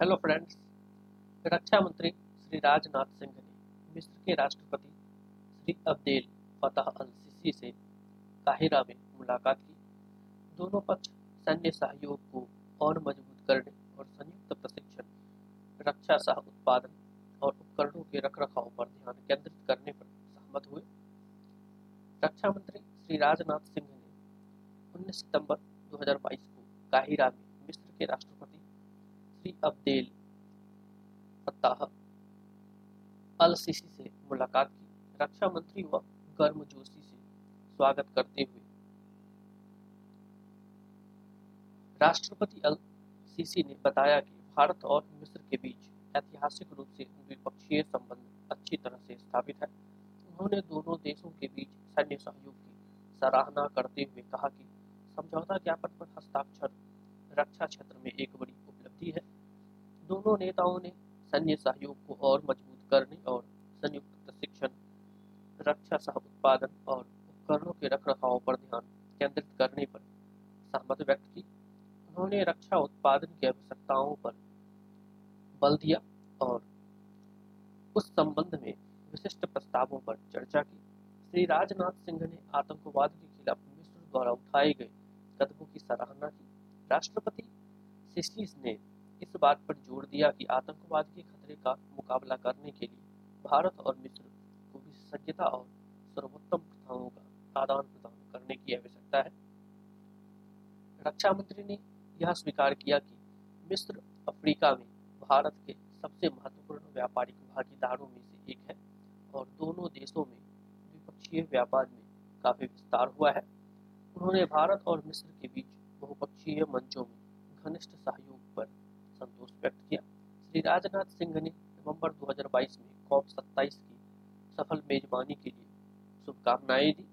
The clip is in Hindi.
हेलो फ्रेंड्स रक्षा मंत्री श्री राजनाथ सिंह ने मिस्र के राष्ट्रपति श्री अब्देल फतह अल सीसी से काहिरा में मुलाकात की। दोनों पक्ष सैन्य सहयोग को और मज़बूत करने और संयुक्त प्रशिक्षण, रक्षा सह उत्पादन और उपकरणों के रखरखाव पर ध्यान केंद्रित करने पर सहमत हुए। रक्षा मंत्री श्री राजनाथ सिंह ने 19 सितंबर 2022 को काहिरा में मिस्र के राष्ट्रपति श्री अब्देल अल सीसी से मुलाकात की। रक्षा मंत्री व गर्मजोशी से स्वागत करते हुए। राष्ट्रपति अल सीसी ने बताया कि भारत और मिस्र के बीच ऐतिहासिक रूप से द्विपक्षीय संबंध अच्छी तरह से स्थापित है। उन्होंने दोनों देशों के बीच सैन्य सहयोग की सराहना करते हुए कहा कि समझौता ज्ञापन पर हस्ताक्षर रक्षा क्षेत्र में एक बड़ी उपलब्धि है। दोनों नेताओं ने सैन्य सहयोग को और मज़बूत करने और संयुक्त प्रशिक्षण, रक्षा सह उत्पादन और उपकरणों के रखरखाव पर ध्यान केंद्रित करने पर सहमति व्यक्त की। उन्होंने रक्षा उत्पादन की आवश्यकताओं पर बल दिया और उस संबंध में विशिष्ट प्रस्तावों पर चर्चा की। श्री राजनाथ सिंह ने आतंकवाद के खिलाफ मिस्र द्वारा उठाए गए कदमों की सराहना की। राष्ट्रपति सिस्टीस ने इस बात पर ज़ोर दिया कि आतंकवाद के खतरे का मुकाबला करने के लिए भारत और मिस्र को विशेषज्ञता और सर्वोत्तम प्रथाओं का आदान प्रदान करने की आवश्यकता है। रक्षा मंत्री ने यह स्वीकार किया कि मिस्र अफ्रीका में भारत के सबसे महत्वपूर्ण व्यापारिक भागीदारों में से एक है और दोनों देशों में द्विपक्षीय व्यापार में काफ़ी विस्तार हुआ है। उन्होंने भारत और मिस्र के बीच बहुपक्षीय मंचों में घनिष्ठ सहयोग व्यक्त किया। श्री राजनाथ सिंह ने नवंबर 2022 में कॉप 27 की सफल मेजबानी के लिए शुभकामनाएँ दी।